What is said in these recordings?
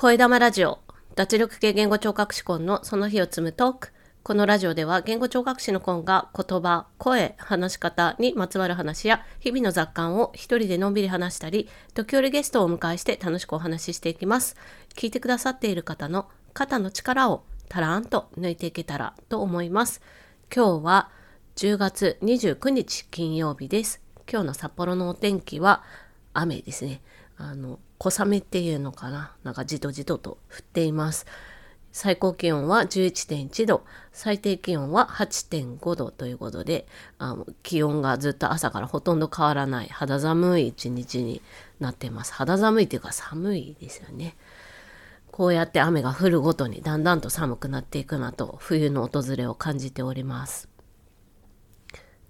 声玉ラジオ脱力系言語聴覚士コンのその日を積むトーク。このラジオでは言語聴覚士のコンが言葉、声、話し方にまつわる話や日々の雑感を一人でのんびり話したり時折ゲストをお迎えして楽しくお話ししていきます。聞いてくださっている方の肩の力をたらんと抜いていけたらと思います。今日は10月29日金曜日です。今日の札幌のお天気は雨ですね。あの小雨っていうのかな？なんかじとじとと降っています。最高気温は11.1度。最低気温は8.5度ということであの気温がずっと朝からほとんど変わらない。肌寒い一日になっています。肌寒いというか寒いですよね。こうやって雨が降るごとにだんだんと寒くなっていくなと冬の訪れを感じております。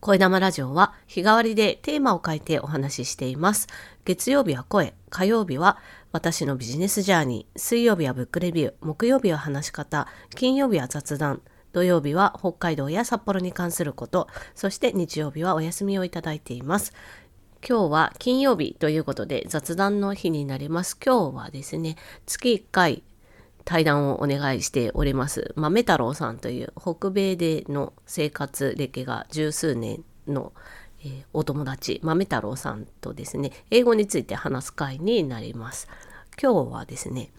声玉ラジオは日替わりでテーマを書いてお話ししています。月曜日は声、火曜日は私のビジネスジャーニー、水曜日はブックレビュー、木曜日は話し方、金曜日は雑談、土曜日は北海道や札幌に関すること、そして日曜日はお休みをいただいています。今日は金曜日ということで雑談の日になります。今日はですね、月1回対談をお願いしております。豆太郎さんという北米での生活歴が十数年の、えー、お友達豆太郎さんとですね英語について話す会になります。今日はですね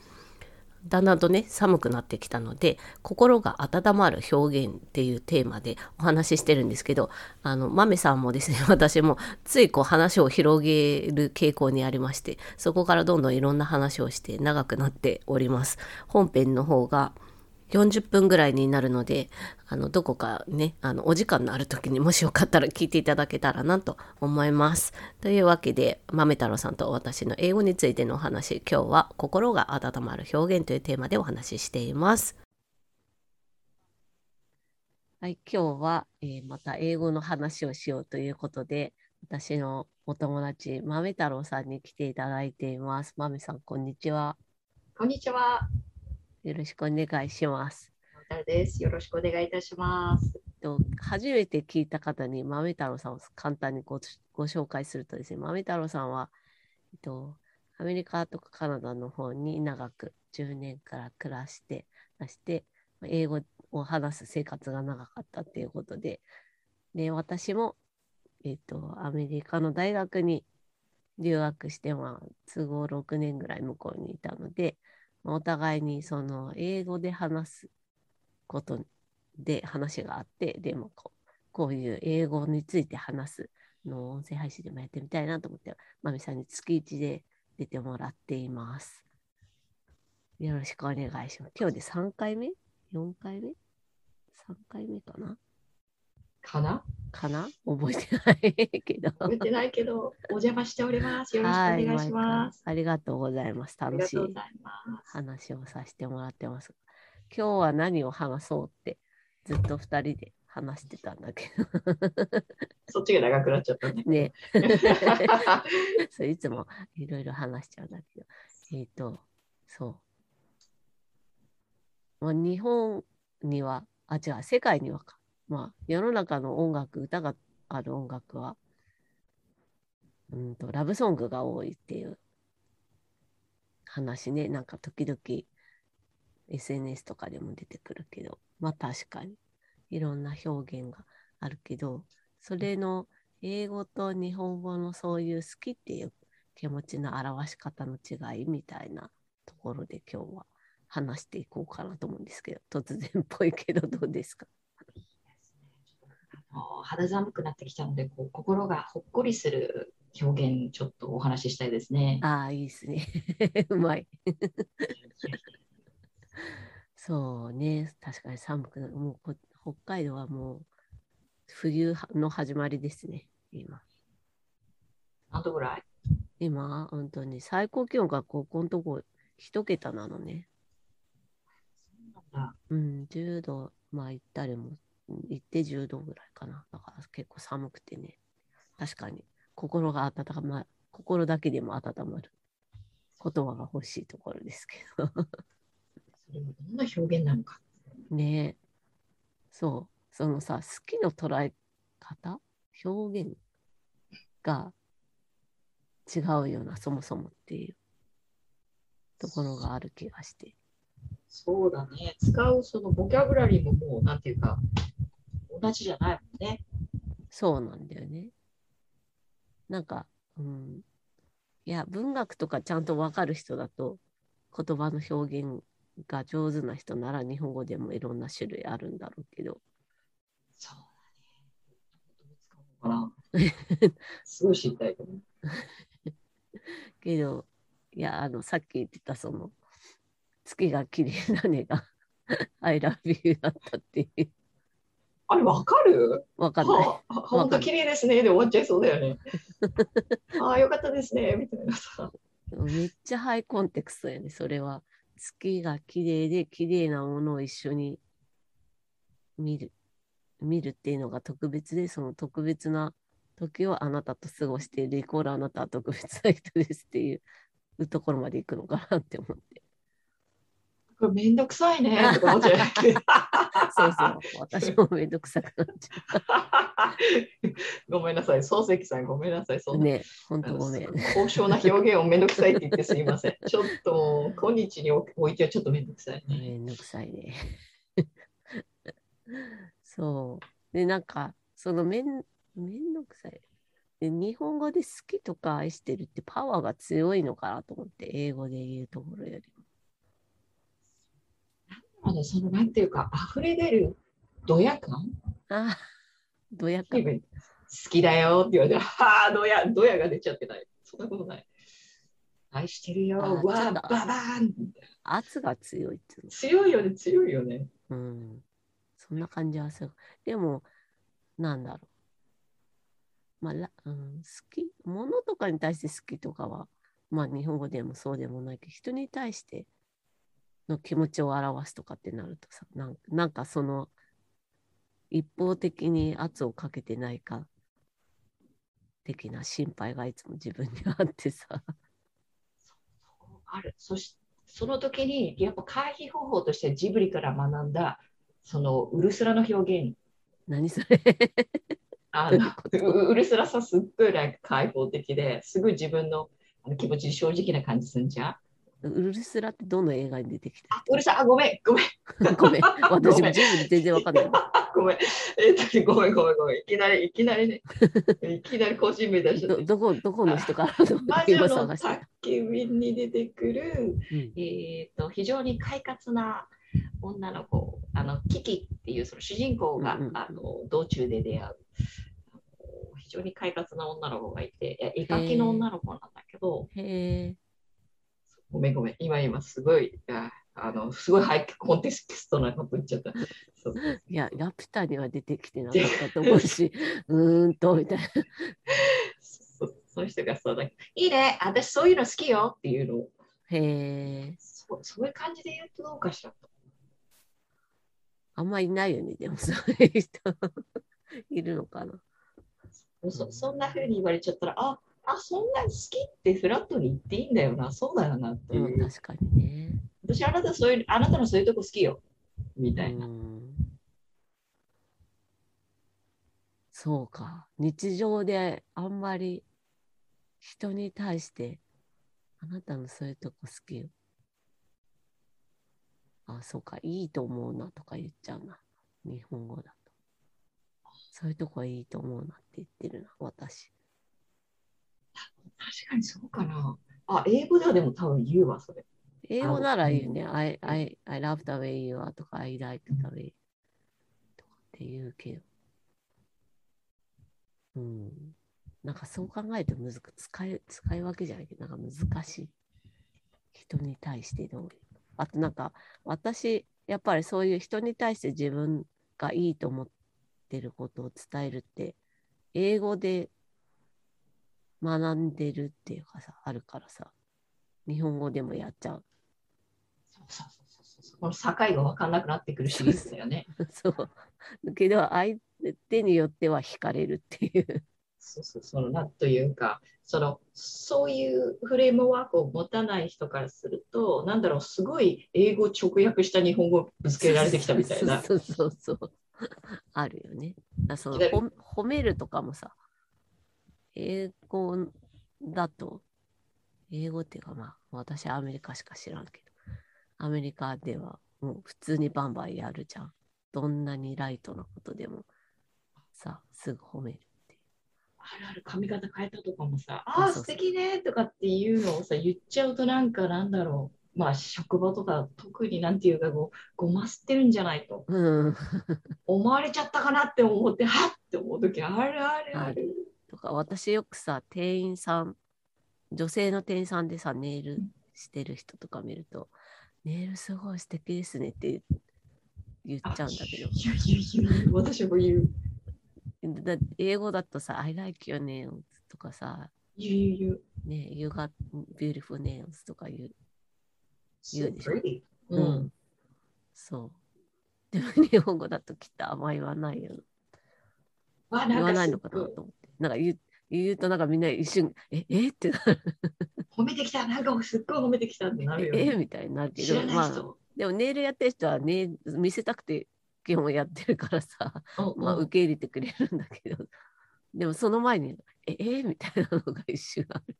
だんだんとね寒くなってきたので心が温まる表現っていうテーマでお話ししてるんですけどあの豆さんもですね 私もついこう話を広げる傾向にありましてそこからどんどんいろんな話をして長くなっております。本編の方が40分ぐらいになるので、あの、どこかね、あの、お時間のある時にもしよかったら聞いていただけたらなと思います。というわけで、豆太郎さんと私の英語についてのお話、今日は心が温まる表現というテーマでお話ししています。はい、今日は、えー、また英語の話をしようということで、私のお友達、豆太郎さんに来ていただいています。豆さん、こんにちは。こんにちは。よろしくお願いします。です。よろしくお願いいたします。初めて聞いた方に豆太郎さんを簡単にごご紹介するとですね、豆太郎さんは、えっと、アメリカとかカナダの方に長く10年から暮らしてらして、英語を話す生活が長かったっていうことで、で私も、えっと、アメリカの大学に留学して、まあ、都合6年ぐらい向こうにいたので、お互いにその英語で話すことで話があって、でもこうこういう英語について話すの音声配信でもやってみたいなと思って、まみさんに月1で出てもらっています。よろしくお願いします。今日で3回目 ?4 回目 ?3 回目かな？かな？かな？覚えてないけど。覚えてないけど、お邪魔しております。よろしくお願いします。ありがとうございます。楽しい話をさせてもらってます。今日は何を話そうってずっと2人で話してたんだけど。そっちが長くなっちゃったね。ね。そういつもいろいろ話しちゃうんだけど。えっ、ー、と、そう。まあ、日本には、あ、違う、世界にはかまあ、世の中の音楽、歌がある音楽は、うんと、ラブソングが多いっていう話ね、なんか時々 SNS とかでも出てくるけど、まあ確かに。いろんな表現があるけど、それの英語と日本語のそういう好きっていう気持ちの表し方の違いみたいなところで今日は話していこうかなと思うんですけど、突然っぽいけどどうですか？肌寒くなってきたのでこう心がほっこりする表現ちょっとお話ししたいですね。ああいいですね。うまい。そうね確かに寒くなるもう北海道はもう冬の始まりですね今。何度ぐらい？今？本当に最高気温がここのとこ一桁なのね。うん、10度まあ行ったりも行って10度ぐらいかな。だから結構寒くてね。確かに心が温まる、心だけでも温まる言葉が欲しいところですけど。それもどんな表現なのか。ねそう。そのさ、好きの捉え方？表現が違うような、そもそもっていう。ところがある気がして。そうだね。使うそのボキャブラリーももう、なんていうか、同じじゃないもんね。そうなんだよね。なんか、うん。いや、文学とかちゃんとわかる人だと、言葉の表現が上手な人なら日本語でもいろんな種類あるんだろうけど、そうだね。どう使うのかな。すごい知りたいけど。けど、いや、あの、さっき言ってたその、月が綺麗なねが I love you だったっていう、あれ、わかる？わかんない。はあ、本当綺麗ですね。で終わっちゃいそうだよね。ああ、よかったですね。みたいなさ。めっちゃハイコンテクストやね、それは。月が綺麗で綺麗なものを一緒に見る。見るっていうのが特別で、その特別な時をあなたと過ごしているイコールあなたは特別な人ですっていうところまで行くのかなって思って。これめんどくさいね。とか思っちゃう。そうそう、私もめんどくさくなっちゃごめんなさい。漱石さん、ごめんなさい。そう。んなね、ほんとごめん。高尚な表現をめんどくさいって言ってすいません。ちょっと、今日に置いてはちょっとめんどくさいね。めんどくさいね。そう。で、なんか、そのめん、めんどくさい。で日本語で好きとか愛してるってパワーが強いのかなと思って、英語で言うところよりも。あの、その、なんていうか、溢れ出るドヤ感？ああ、どやか。好きだよって言われて、はあ、ドヤ、ドヤが出ちゃってない。そんなことない。愛してるよ、あわあ、ババーン圧が強いって。強いよね、強いよね。うん。そんな感じはする。でも、なんだろう。まあ、らうん、好き、ものとかに対して好きとかは、まあ日本語でもそうでもないけど、人に対しての気持ちを表すとかってなるとさ、なんなんかその、一方的に圧をかけてないか、的な心配がいつも自分にあってさ。ある。そしその時に、やっぱ回避方法としてジブリから学んだ、そのウルスラの表現。何それ？あのウルスラさ、すっごいなんか開放的ですごい自分の気持ちに正直な感じするんじゃん。ウルスラってどの映画に出てきたあ、ウルスラ、あ、ごめん、ごめん、ごめん。私もジブリ全然わかんない。ごめん。えっと、ごめん、ごめん、ごめん。いきなり、いきなりね、いきなり個人名出し。どどこどこの人から今探してた？宅急便に出てくる、うんえっと、非常に快活な女の子、あの、キキっていうその主人公が、うんうんあの道中で出会う。非常に快活な女の子がいて、絵描きの女の子なんだけど、へえ。ごめんごめん、今今すごい、ああのすごいハイコンテキストなこと言っちゃった。そういや、ラピュタには出てきてなかったと思うし、うーんと、みたいな。そその人がそうだいいね、私そういうの好きよっていうのを、へえ。そうそういう感じで言うとどうかしらと。あんまいないよね、でもそういう人。いるのかな。そそんな風に言われちゃったら、ああ、そんな好きってフラットに言っていいんだよな、そうだよなっていう。うん、確かにね。私あなたそういう、あなたのそういうとこ好きよ、みたいな。うんそうか。日常であんまり人に対して、あなたのそういうとこ好きよ。あ、そうか。いいと思うなとか言っちゃうな。日本語だと。そういうとこはいいと思うなって言ってるな、私。確かにそうかな。あ、英語ではでも多分言うわ、それ。英語なら言うね。I, I, I love the way you are とか I like the way とかって言うけど。うん。なんかそう考えてむずく使い、使い分けじゃないけど、なんか難しい。人に対してどう。あとなんか私、やっぱりそういう人に対して自分がいいと思ってることを伝えるって、英語で学んでるっていうかさ、あるからさ、日本語でもやっちゃう。そうそうそうそうそうこの境が分かんなくなってくるシリーズだよね。そう。だけど、相手によっては惹かれるっていう。そうそう、そのなんというか、そのそういうフレームワークを持たない人からすると、なんだろう、すごい英語直訳した日本語をぶつけられてきたみたいな。そうそうそうそう。あるよね。だその褒めるとかもさ、英語だと、英語っていうかまあ、私はアメリカしか知らんけど、アメリカではもう普通にバンバンやるじゃん。どんなにライトなことでもさ、すぐ褒めるっていう。あるある髪型変えたとかもさ、あああ、素敵ねとかっていうのをさ、言っちゃうとなんかなんだろう。まあ職場とか特になんていうかこうごますってるんじゃないとうん。思われちゃったかなって思ってはっって思う時あるあるある。とか私よくさ店員さん女性の店員さんでさネイルしてる人とか見ると「ネイルすごい素敵ですね」って言っちゃうんだけど。私も言う。だ英語だとさ「I like your nails」とかさ言う言う言う。「ね You got beautiful nails」とか言う言うでしょ？ううん。ん。そう。でも日本語だときっとあんま言わないよ。あ言わないのかなと思ってなんか言う言うとなんかみんな一瞬「ええ？ってなる褒めてきた、なんかすっごい褒めてきたってなるよ、ね。え？え みたいになるけ知らないどまあ人。でもネイルやってる人はね見せたくて基本やってるからさ、うんまあ、うん受け入れてくれるんだけど、でもその前に「え？え？みたいなのが一瞬ある。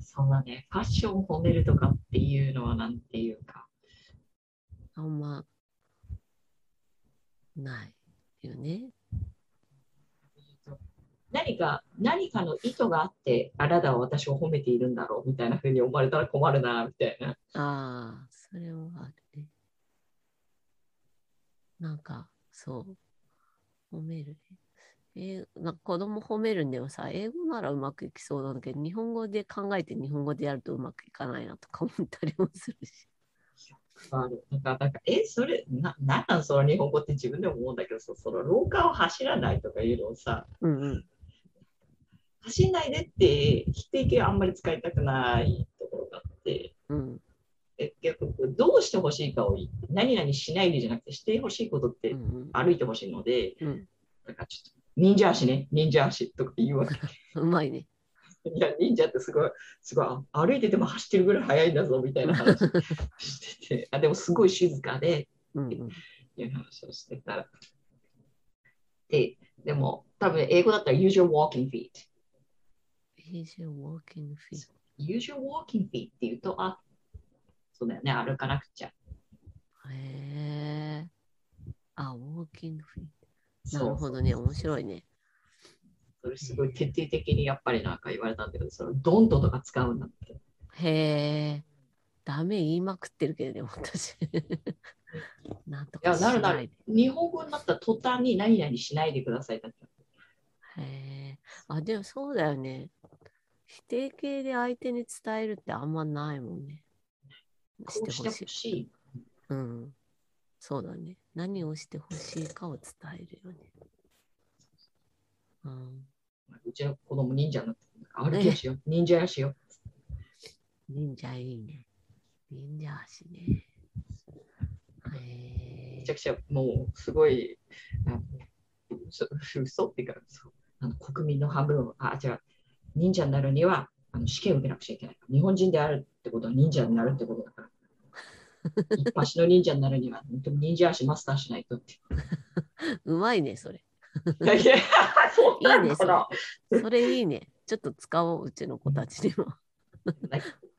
そうだね。ファッションを褒めるとかっていうのはなんていうか。あんまないよね。何か、何かの意図があって、あなたは私を褒めているんだろうみたいなふうに思われたら困るな、みたいな。ああ、それはあるね。なんか、そう、褒めるね。えーなんか子供褒めるんでもさ、英語ならうまくいきそうなんだけど、日本語で考えて日本語でやるとうまくいかないなとか思ったりもするし。あるなんか、なんか、え、それ、な、なんなんその日本語って自分でも思うんだけどさ、その廊下を走らないとかいうのをさ、うんうん。走んないでって否定形はあんまり使いたくないところがあって、うんえ結局どうしてほしいかを何々しないでじゃなくてしてほしいことって歩いてほしいので、うんなんかちょっと忍者足ね、忍者足とか言うわけ。うまいね。いや、忍者ってすごい、すごい、あ歩いてても走ってるぐらい速いんだぞみたいな話 してて、あでもすごい静かで、うんうん。いう話をしてたら。で、でも多分英語だったら your walking feet。Is your walking feet? use your walking feet って言うと、あ、そうだよね、歩かなくちゃ。へえ。あ、walking feet。なるほどね、面白いね。それすごい徹底的にやっぱりなんか言われたんだけど、そのドントとか使うんだって。へえ。ダメ言いまくってるけどね、私。なんといや、なるなる。日本語になった途端に何々しないでくださいだって。へえ。あ、でもそうだよね。否定形で相手に伝えるってあんまないもんね。してほし。しい。うん。そうだね。何をしてほしいかを伝えるよね。うん。うちの子供忍者になってる、歩き足よ、忍者足よ。忍者いいね。忍者足ね。へえめちゃ。くちゃもうすごい、あの嘘嘘っていうかそうあの国民の半分は、あ、違う、忍者になるにはあの試験を受けなくちゃいけない。日本人であるってことは忍者になるってことだから。一発の忍者になるには、本当に忍者足マスターしないとって。うまいね、それ。いやいや、そうなのかな。それいいね。ちょっと使おう、うちの子たちにも。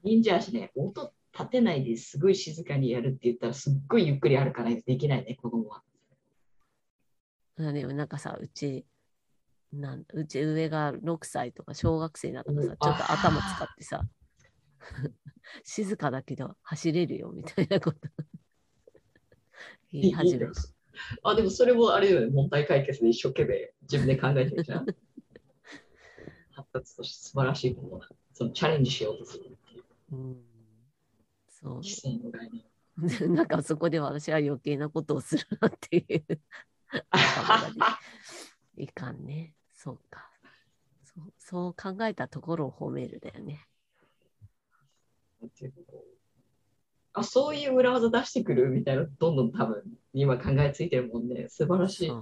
忍者足ね、音立てないですごい静かにやるって言ったら、すっごいゆっくり歩かないとできないね、子供は。あでもなんかさ、うち、なんうち上が6歳とか小学生だとかさ、うんちょっと頭使ってさ、静かだけど走れるよみたいなこと言い始めた。あ、でもそれもあれよね、問題解決で一生懸命自分で考えてるじゃん。発達として素晴らしいものだ。そのチャレンジしようとするっていううん、そう。なんかそこで私は余計なことをするなっていういかんね。そうか。そうそう考えたところを褒めるだよね。あ、そういう裏技出してくるみたいな、どんどん多分今考えついてるもんね。素晴らしい。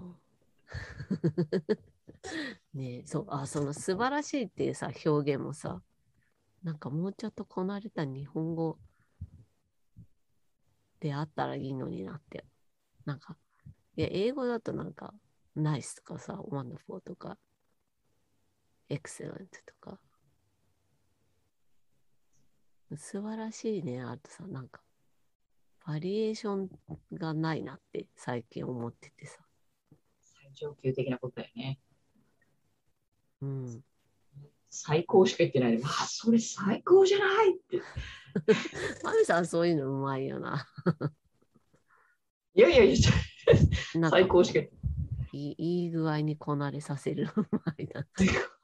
ねえそうあその素晴らしいっていうさ表現もさなんかもうちょっとこなれた日本語であったらいいのになってなんかいや英語だとなんかナイスとかさ wonderful とか excellent とか素晴らしいね、あとさ、なんか、バリエーションがないなって最近思っててさ。最上級的なことだよね。うん。最高しか言ってないで、わあ、それ最高じゃないって。マミさんそういうのうまいよな。いやいやいや、最高しか言っていいいい具合にこなれさせるうまいな。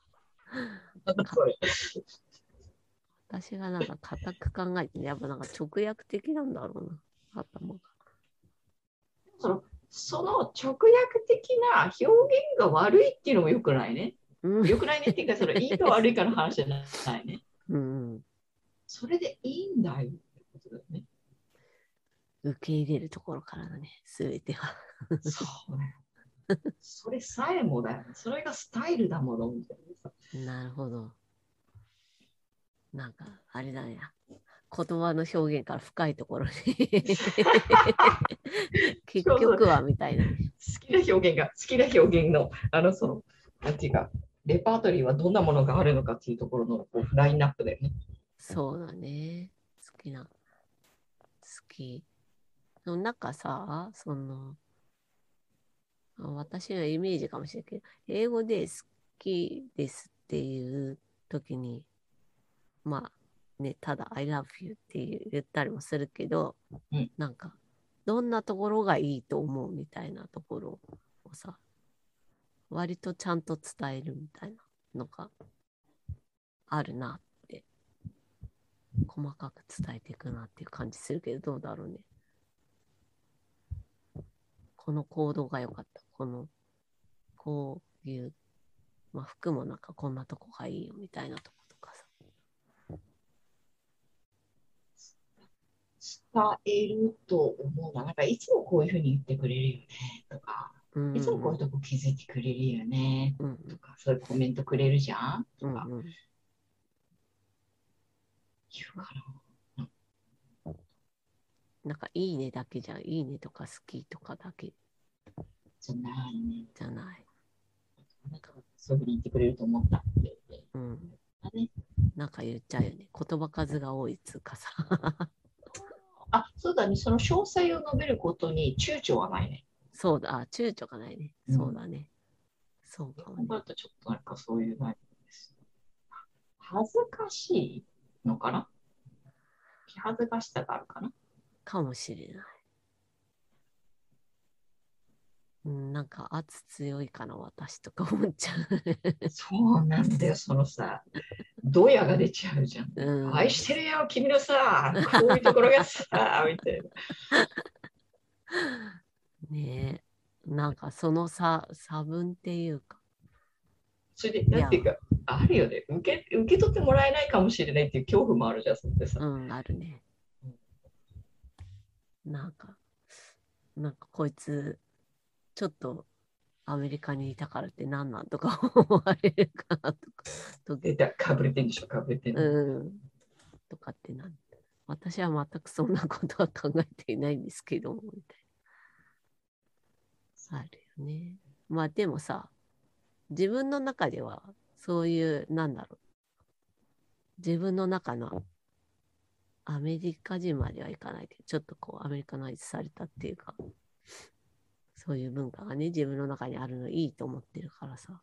私がなんか固く考えて、やっぱなんか直訳的なんだろうな。頭が。そのその直訳的な表現が悪いっていうのもよくないね。うん。よくないねっていうか、それいいか悪いかの話じゃないね。うんうん。それでいいんだよってことだよね。受け入れるところからだね、すべては。そうだよ。それさえもだよね。それがスタイルだものみたいなさ。なるほど。なんか、あれだね。言葉の表現から深いところに 結局はみたいなね。好きな表現が、好きな表現の、あの、その、なんていうか、レパートリーはどんなものがあるのかっていうところのこうラインナップだよね。そうだね。好きな。好き。の中さ、その、あ私のイメージかもしれないけど、英語で好きですっていう時に、まあね、ただ I love you って言ったりもするけど、うんなんか、どんなところがいいと思うみたいなところをさ、割とちゃんと伝えるみたいなのがあるなって細かく伝えていくなっていう感じするけど、どうだろうね。この行動が良かった。この、こういう、まあ服もなんかこんなとこがいいよみたいなとことかさ。伝えると思うな。なんかいつもこういうふうに言ってくれるよね。とか、うん。いつもこういうとこ気づいてくれるよね。うんとか、そういうコメントくれるじゃん。とか。うんうん言うから。なんかいいねだけじゃ、いいねとか好きとかだけじゃないね。じゃない。なんかそういうふうに言ってくれると思ったって。うん。ねなんか言っちゃうよね。言葉数が多いっつうかさ。あ、そうだね。その詳細を述べることに躊躇はないね。そうだ、あ、躊躇がないね。うんそうだね。そうかもね。今だとちょっとなんかそういう内容です。恥ずかしいのかな？気恥ずかしさがあるかな？かもしれない。うん、なんか圧強いかな、私とか思っちゃ そうなんだよ、そのさ、ドヤが出ちゃうじゃん。う。うん、愛してるよ、君のさ、こういうところがさ、みたいな。ねえ。なんかその差、差分っていうか。それで、なんていうか、あるよね受け。受け取ってもらえないかもしれないっていう恐怖もあるじゃん、そってさ。うん、あるね。なんか、なんかこいつ、ちょっとアメリカにいたからって何なんとか思われるかなとか。とかぶれてんでしょ、かぶれてんの。うん。とかってなん私は全くそんなことは考えていないんですけども、みたいな。あるよね。まあでもさ、自分の中では、そういう、なんだろう。自分の中のアメリカ人まではいかないけど、ちょっとこう、アメリカナイズされたっていうか、そういう文化がね、自分の中にあるのいいと思ってるからさ、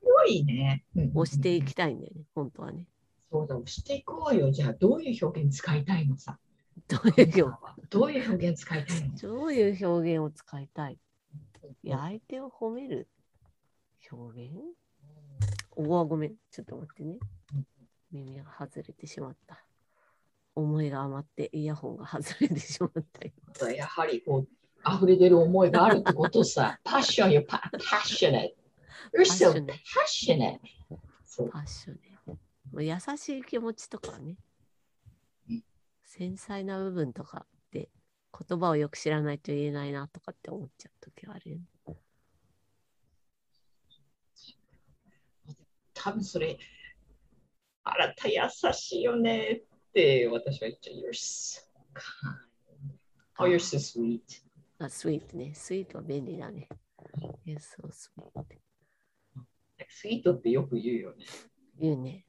すごいね。押していきたいんだよね、本当はね。そうだ、押していこうよ。じゃあ、どういう表現使いたいのさ？どういう表どういう表現使いたいの？どういう表現を使いたい？いや、相手を褒める？表現？おわ、ごめん。ちょっと待ってね。耳が外れてしまった。思いが余ってイヤホンが外れてしまったよ。やはりこう、溢れ出る思いがあるってことさ。パッションよ、パパッショネ You're so Passionate パッションね。もう優しい気持ちとかねうん。繊細な部分とかって言葉をよく知らないと言えないなとかって思っちゃう時はあるよね。多分それ、あなた優しいよねって私は言っちゃう。You're so kind. Oh, you're so sweet. あ、スイートね。スイートは便利だね。Yes, so sweet. スイートってよく言うよね。言うね。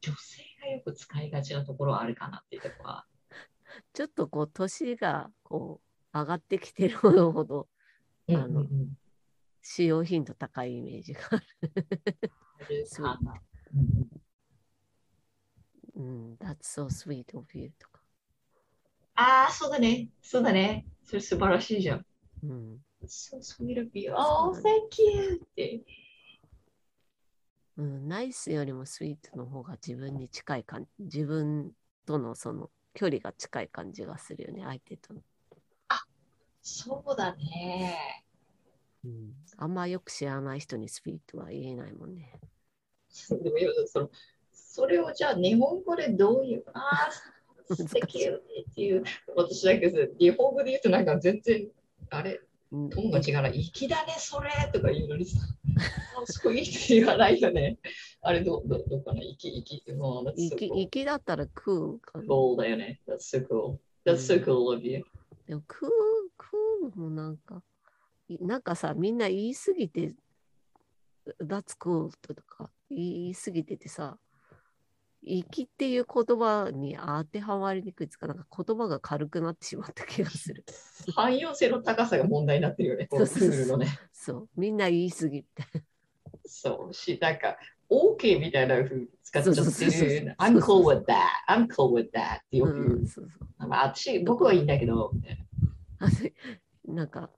女性がよく使いがちなところはあるかなっていうところは。ちょっとこう年がこう上がってきてるほどほどあのうんうんうん使用頻度高いイメージがある。あるかな。うんうん、That's so sweet of you とか。ああ、そうだね。そうだね。それ素晴らしいじゃん。うん、So sweet of you. そ Oh, うだ thank you! って。うん、ナイスよりもスイートの方が自分に近い感じ、自分とのその距離が近い感じがするよね、相手との。そうだね。うん、あんまよく知らない人にスイートは言えないもんね。でもそのそれをじゃあ日本語でどういう、ああ、難しい。素敵よねってい。う、私だけど、日本語で言うとなんか全然、あれ、うんトーンが違うな、粋だね、それとか言うのにさ、あそうい。って言わない。よね。あれ、どどどうかな、粋、粋って、もう、so cool. 行きだったらクーかな。cool だよね。That's so cool. That's so cool of you. でもクー、クーもなんか、なんかさ、みんな言い。すぎて、That's cool とか言い。すぎててさ、粋っていう言葉に当てはまりにくいつか、なんか言葉が軽くなってしまった気がする。汎用性の高さが問題になってるよね、このクそうそうそうールのね。そう、みんな言いすぎみたいそうし、なんか、OK みたいな風に使っちゃってる。I'm cool with that. I'm cool with that ってよな。く言う。うん、そうそう。まあ、私、僕はいいんだけど、な。んか、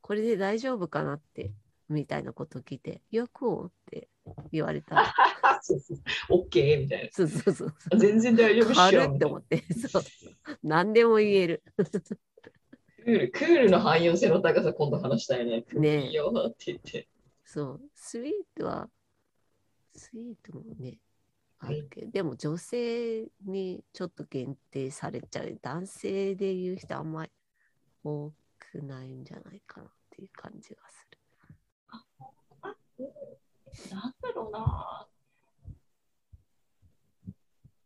これで大丈夫かなって、みたいなことを聞いて、You're cool って言われたら、そうそう OK みたいそうそうそう。な。全然大丈夫っし軽ょ。って思って、そう。何でも言える。クール、クールの汎用性の高さ今度話したいね。ねえいいよって言って。そう、スイートは、スイートもね、あるけど、でも女性にちょっと限定されちゃう。男性で言う人あんまり多くないんじゃないかなっていう感じがすなんだろうな。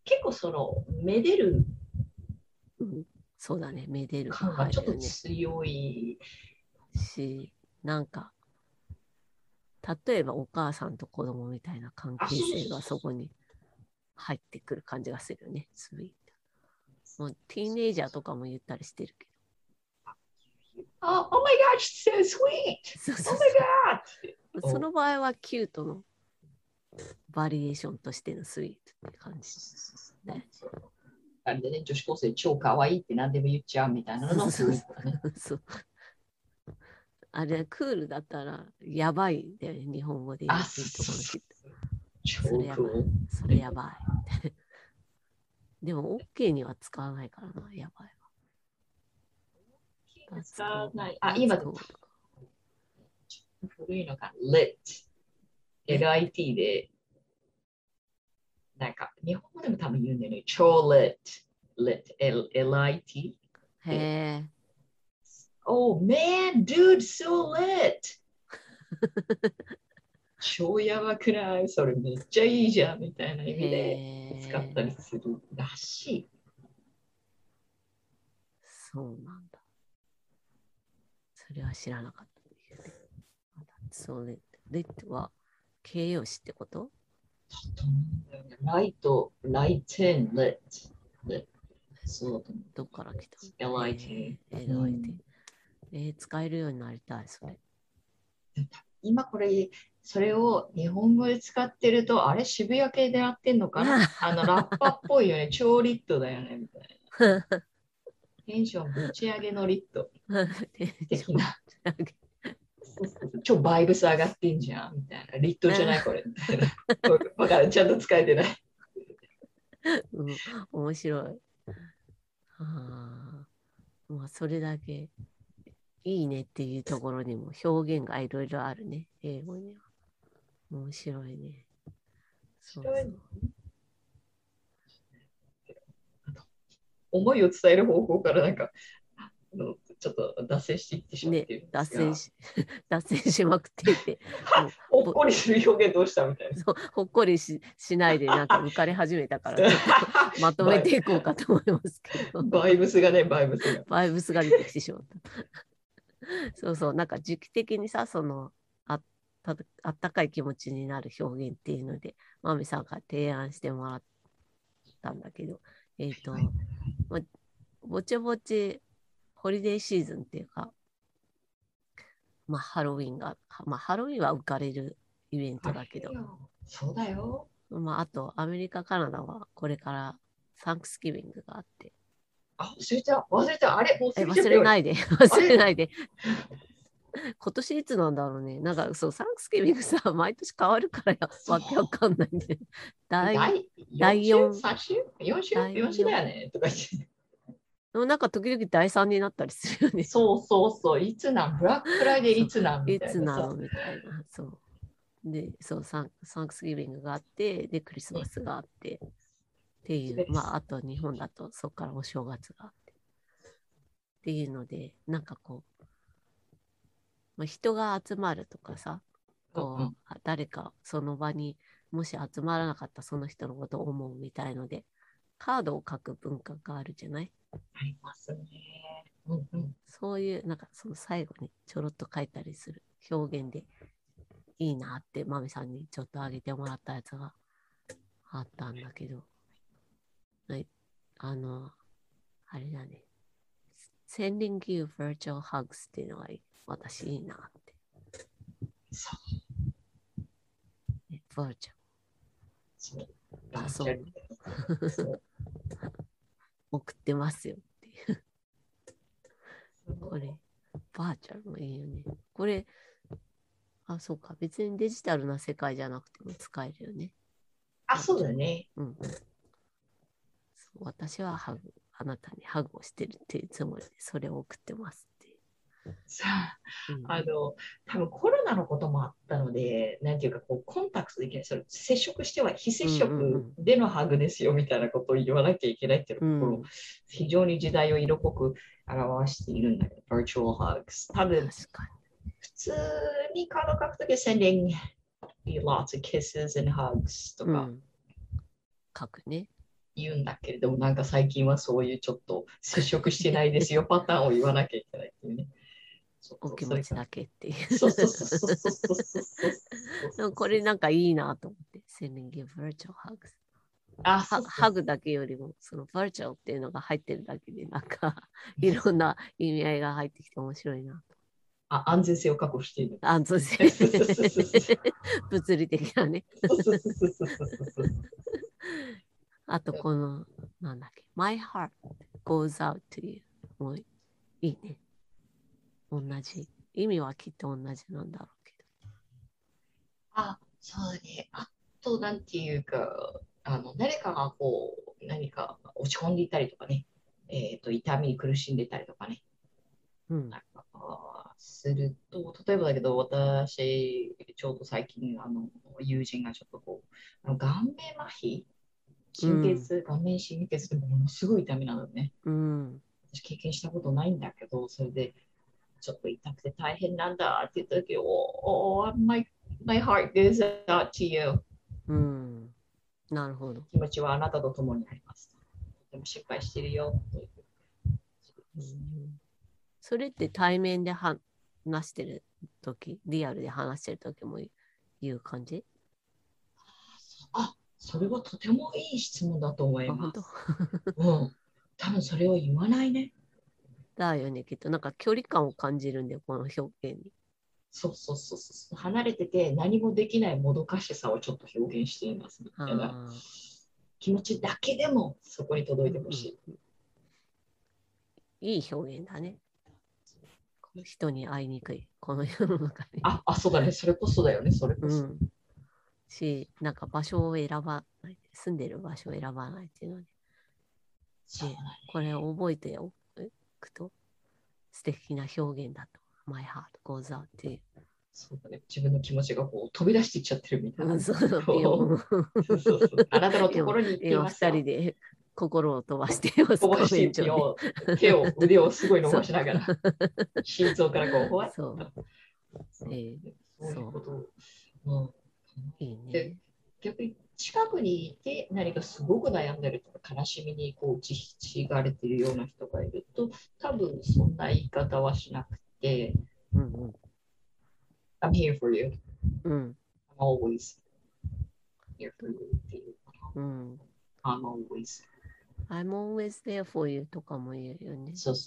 結構その、めでるる。うん、そうだね、めでる感がちょっと。強い。し、なんか、例えばお母さんと子供みたいな関係性がそこに入ってくる感じがするよね、スイート。もうティーネイジャーとかも言ったりしてるけあ、Oh my God, she's so sweet! Oh my God! その場合はキュートのバリエーションとしてのスイートって感じ。ねあれでね、女子高生超可愛いって何でも言っちゃうみたいなののスイートだね。そうあれ、クールだったら、やばいだよね、日本語で言うところきっと。超それやばい。それやばい。でも、OK には使わないからな、やばいわ。使わない。あ、今古いのか、lit。LIT で、なんか、日本語でも多分言うんだよね。超 lit。lit。LIT。へえ。Oh man, dude, so lit! 超やばくない？それめっちゃいいじゃんみたいな意味でへ使ったえ。りするらしい。そうなんだ。それは知らなかったっていうね。そうね。レッドは形容詞ってこと？ライト、ライテン、lit。lit そう。どっから来た？の LIT LIT えー使えるようになりたい、それ。今これ、それを日本語で使ってると、あれ渋谷系でやってんのかな？あのラッパっぽいよね。超リットだよね。みたいな。テンションぶち上げのリット的な。超バイブス上がってんじゃんみたいな。リットじゃないこれ。みたいな。わかる。ちゃんと使えてない。うん、面白い。はあ、まあ、それだけいいねっていうところにも表現がいろいろあるね、英語には。面白いね。そう面白いそう思いを伝える方向からなんか、あのちょっと脱線していってしまって脱線し、脱線しまくっていて、ほっこりする表現どうしたみたいな。そうほっこりししないでなんか浮かれ始めたから、まとめていこうかと思いますけど。バイブスがね、バイブスが。バイブスが出てきてしまった。そうそう、なんか時期的にさ、そのあったあったかい気持ちになる表現っていうので、マミさんが提案してもらっったんだけど、えっ、と、はいまぼちぼちホリデーシーズンっていうか、まあ、ハロウィンが、まあ、ハロウィンは浮かれるイベントだけど、そうだよ。まあ、あとアメリカ、カナダはこれからサンクスギビングがあって、あ、忘れた。忘れた。あれ、もうえ、過ぎちゃったよ忘れないで、忘れないで。今年いつなんだろうね。なんかそう、サンクスギビングさ、毎年変わるからやわけわかんないんで。第第第4四週 ?3 週 ?4 週第四 ?4 週だよねとか言って。なんか時々第3になったりするよね。そうそうそう。いつなん？ブラックフライデーいつなん？みいつたいなさ。なのみたいな。そう。で、そうサン、サンクスギビングがあって、で、クリスマスがあって、っていう、まあ、あと日本だとそこからお正月があって。っていうので、なんかこう、まあ、人が集まるとかさ、こう、うん誰かその場にもし集まらなかったその人のことを思うみたいので、カードを書く文化があるじゃない？ありますね。うんうん。そういう、なんかその最後にちょろっと書いたりする表現でいいなって、マミさんにちょっとあげてもらったやつがあったんだけど、はい、あの、あれだね。Sending you virtual hugs っていうのが私いいなって。そね virtual。そう。そう送ってますよっていう。これ、バーチャルもいいよね。これ、あ、そうか。別にデジタルな世界じゃなくても使えるよね。あ、そうだね。うん。私はハグ、あなたにハグをしてるっていうつもりで、それを送ってます。さあ、うんあの、多分コロナのこともあったので、なんていうか、こう、コンタクトできない。それ接触しては非接うん触でのハグですよ、みたいなことを言わなきゃいけないっていうところ、うん非常に時代を色濃く表しているんだけど、virtual hugs。多分、普通にカード書くときは sending lots of kisses and hugs とに。うかん。書くね。言うんだけれども、なんか最近はそういうちょっと接触してないですよパターンを言わなきゃいけないっていうね。お気持ちだけっていう。これなんかいいなと思って。Sending you virtual hugs。あ、ハグだけよりも、その virtual っていうのが入ってるだけで、なんかいろんな意味合いが入ってきて面白いなと。あ安全性を確保している。安全性物理的なね。あとこの、なんだっけ、My heart goes out to you もういいね。同じ。意味はきっと同じなんだろうけあ、そうだね。あと、なんていうか、あの誰かがこう、何か落ち込んでいたりとかね、えっ、と、痛みに苦しんでたりとかね、ど。うん。なんかすると、例えばだけど、私、ちょうど最近、あの友人がちょっとこう、あの顔面麻痺、貧血、顔面神経血ってものすごい痛みなのよね。うん。私経験したことないんだけど、それで、ちょっと痛くて大変なんだって言った時、おお、my, my heart goes out to you. うん。なるほど。気持ちはあなたと共にあります。とても心配してるよ。といううんそれって対面で話してるとき、リアルで話してるときも言う感じ？あ、それはとてもいい質問だと思います当？うん。多分それを言わないね。だよね、きっと。なんか距離感を感じるんだよ、この表現に。そうそうそうそう。離れてて何もできないもどかしさをちょっと表現していますみたいな気持ちだけでもそこに届いてほしい。うんいい表現だね。人に会いにくい、この世の中に。あ、あ、そうだね。それこそだよね。それこそ。うん。し、なんか場所を選ばない、住んでる場所を選ばないっていうので、そうだね。これを覚えておくと素敵な表現だと。My heart goes out っていう。そうだね。自分の気持ちがこう飛び出していっちゃってるみたいな。うん、そうそうそうあなたのところに行ってま二人で心を飛ばして。飛ばして手を手を腕をすごい伸ばしながら心臓からこうほわっそうとそうええそういうことを、うん、いいねで。逆に近くにいて何かすごく悩んでるとか悲しみにこう打ちひしがれているような人がいると多分そんな言い方はしなくてうん I'm here for you うん。うん。I'm always here for you っていううん。I'm always, I'm always there for you とかも言うよね。そうそう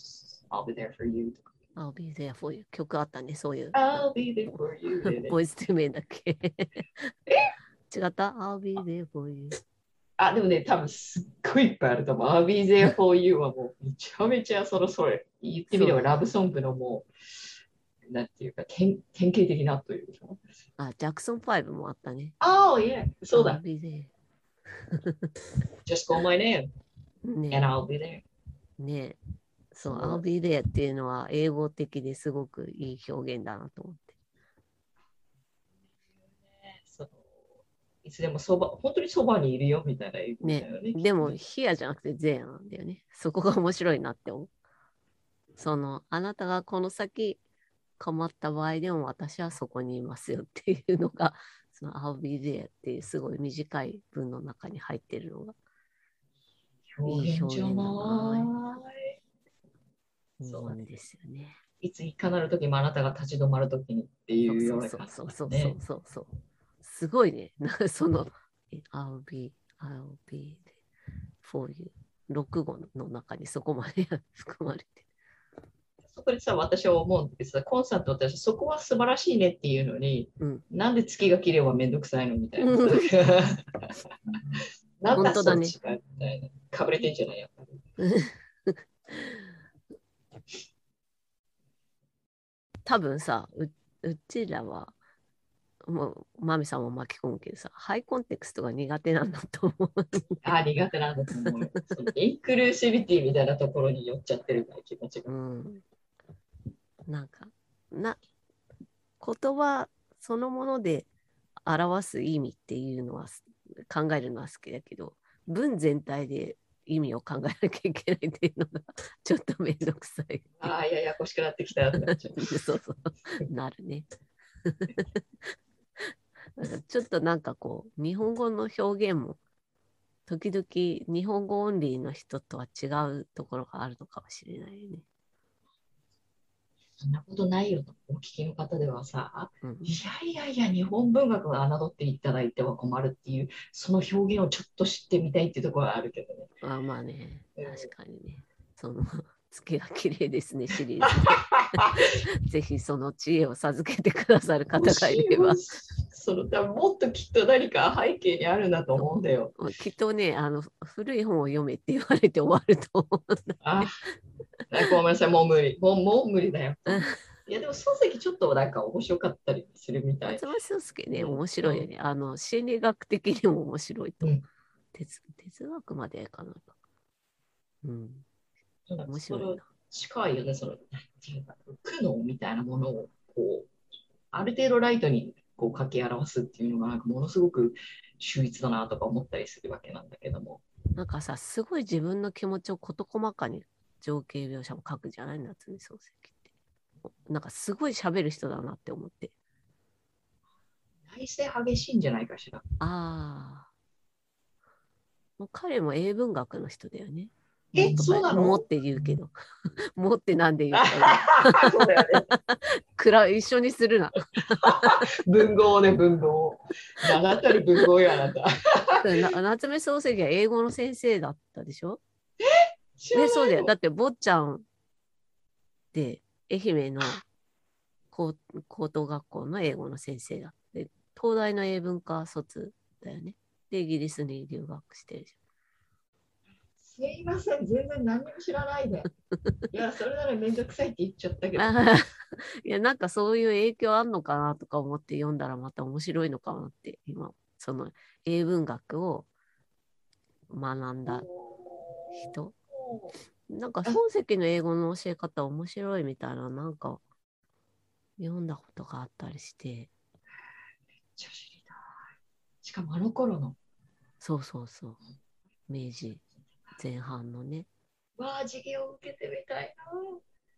そう I'll be there for you とか。I'll be there for you 曲あったね、そういう。I'll be there for you ボイストゥメンだっけ違った ?I'll be there for you. あ、でもね、多分すっごいいっぱいあると思う。I'll be there for you はもうめちゃめちゃそろそろ言ってみればラブソングのもう、なんていうか、典典型的なというか。あ、ジャクソン5もあったね。Oh, yeah. そうだ I'll。be there. Just call my name ね and I'll be there. ねそう I'll be there っていうのは英語的ですごくいい表現だなと思って。そのいつでもそば、本当にそばにいるよみたいな意味だよね。でも、here じゃなくて there なんだよね。そこが面白いなって思う。その、あなたがこの先困った場合でも私はそこにいますよっていうのが、その I'll be there っていうすごい短い文の中に入ってるのがいい表現だなそうだねんですよね。いついかなる時もあなたが立ち止まる時にっていうようなそう感じそうそうそう。そうそう。すごいね。な その、I'll be, I'll be for you. 6語の中にそこまで 含まれてる。そこでさ、私は思うんですけど、コンサート私はそこは素晴らしいねっていうのに、うんなんで月が綺麗はめんどくさいのみたいな。うん なんだそっちかみたいな。かぶれてんじゃないやっぱり。多分さう、うちらは、マミさんも巻き込むけどさ、ハイコンテクストが苦手なんだと思う。あ、苦手なんだと思う。インクルーシビティみたいなところに寄っちゃってるから気持ちが。うん。なんか、な、言葉そのもので表す意味っていうのはす考えるのは好きだけど、文全体で意味を考えなきゃいけないっていうのがちょっとめんどくさい。ああ、ややこしくなってきた。そうそう、なるね。なんかちょっとなんかこう、日本語の表現も、時々日本語オンリーの人とは違うところがあるのかもしれないね。そんなことないよとお聞きの方ではさ、うんいやいやいや、日本文学を侮っていただいては困るっていう、その表現をちょっと知ってみたいっていうところはあるけどね。あまあね、うん確かにね。その、月が綺麗ですね、シリーズ。ぜひその知恵を授けてくださる方がいればその多分もっときっと何か背景にあるんだと思うんだよ。きっとね、あの、古い本を読めって言われて終わると思うんだ。あごめんなさい、もう無理。もうもう無理だようん。いや、でも漱石ちょっとなんか面白かったりするみたい松。本壮介ね、うん面白いよね。あの、心理学的にも面白いと思う。うん哲哲学までかな。うん、面白い。近いよね、その、なんていうか、苦悩みたいなものを、こう、ある程度ライトにこう書き表すっていうのが、なんかものすごく秀逸だなとか思ったりするわけなんだけども。なんかさ、すごい自分の気持ちを事細かに情景描写も書くじゃない夏目漱石って。なんかすごい喋る人だなって思って。内政激しいんじゃないかしら。ああ。もう彼も英文学の人だよね。えそうなの？もって言うけど。もってなんで言うか。そうだよね。くら一緒にするな。文豪ね、文豪。名だたる文豪よ、あなた。な夏目漱石は英語の先生だったでしょ？知らないね、そうだよ。のだって、坊ちゃんって愛媛の高高等学校の英語の先生だって、東大の英文科卒だよね。で、イギリスに留学してるじすいません、全然何も知らないで。いや、それならめんどくさいって言っちゃったけど。いや、なんかそういう影響あんのかなとか思って読んだらまた面白いのかなって、今、その英文学を学んだ人。なんか漱石の英語の教え方面白いみたいな、なんか読んだことがあったりして、めっちゃ知りたい。しかもあの頃の、そうそうそう。明治前半のね、わあ、授業を受けてみたいな。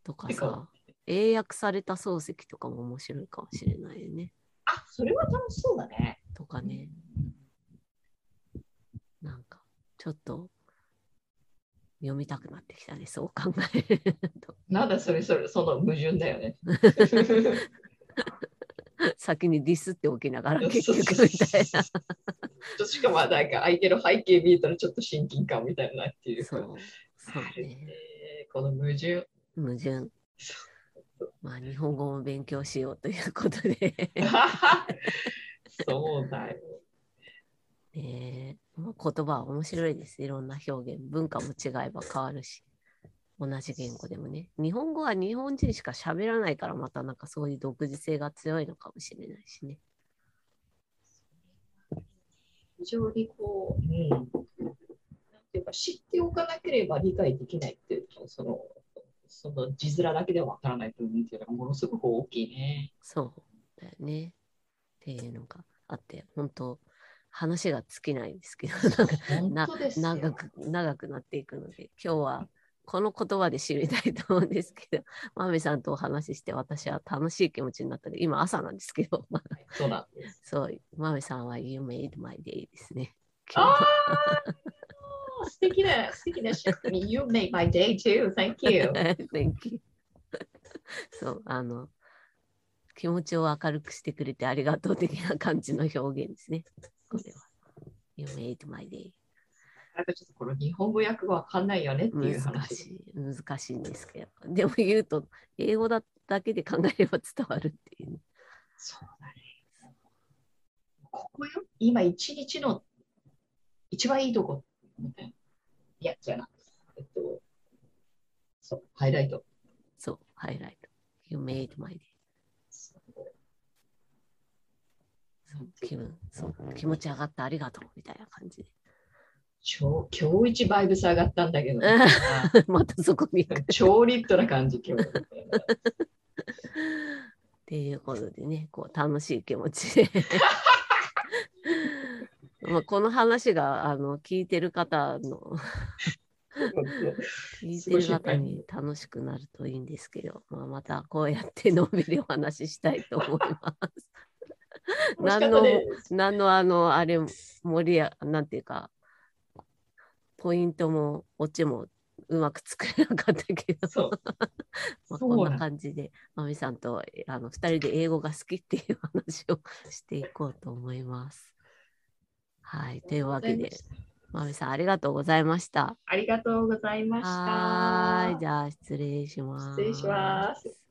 とかさ、英訳された漱石とかも面白いかもしれないよね。あ、それは楽しそうだね。とかね、なんかちょっと読みたくなってきたね、そう考えると。なんだそれそれ、その矛盾だよね。先にディスっておきながらそう結局みたいな。な。しかもなんか相手の背景見えたらちょっと親近感みたいなっていうか。そう。そうね。ねこの矛盾。矛盾。まあ日本語も勉強しようということで。そうだよ。ねえまあ言葉は面白いです。いろんな表現。文化も違えば変わるし。同じ言語でもね。日本語は日本人しか喋らないから、またなんかそういう独自性が強いのかもしれないしね。非常にこう、うん、なんていうか知っておかなければ理解できないっていうか、その、その字面だけではわからない部分っていうのがものすごく大きいね。そうだよね。っていうのがあって、本当話が尽きないんですけど、なんか長く長くなっていくので、今日はこの言葉で知りたいと思うんですけど、まめさんとお話しして私は楽しい気持ちになったので、今朝なんですけど、まあそうなんです。そう、まめさんは You made my day ですね。ああ素敵な、素敵な You made my day too. Thank you. Thank you. そう、あの、気持ちを明るくしてくれてありがとう的な感じの表現ですね。これは。You made my day. なんかちょっとこの日本語訳がわかんないよねっていう難話。難しいんですけど。でも言うと、英語だだけで考えれば伝わるっていうね。そうだね。ここよ、今一日の一番いいとこみたいな。いや、じゃなえっと、そう、ハイライト。そう、ハイライト。You made my day. そう気分そう、気持ち上がった、ありがとうみたいな感じで。超今日一バイブス上がったんだけど、またそこに。超リットな感じ、今日。っていうことでね、こう楽しい気持ちで。まあこの話があの聞いてる方の聞いてる方に楽しくなるといいんですけど、まあ、またこうやってのんびりお話ししたいと思います。何の何のあのあれ盛りやなんていうかポイントもオチもうまく作れなかったけど、そう まあ、こんな感じでまみさんとあの2人で英語が好きっていう話をしていこうと思います。はい、というわけで、まみさんありがとうございました。ありがとうございました。はーい、じゃあ失礼します。失礼します。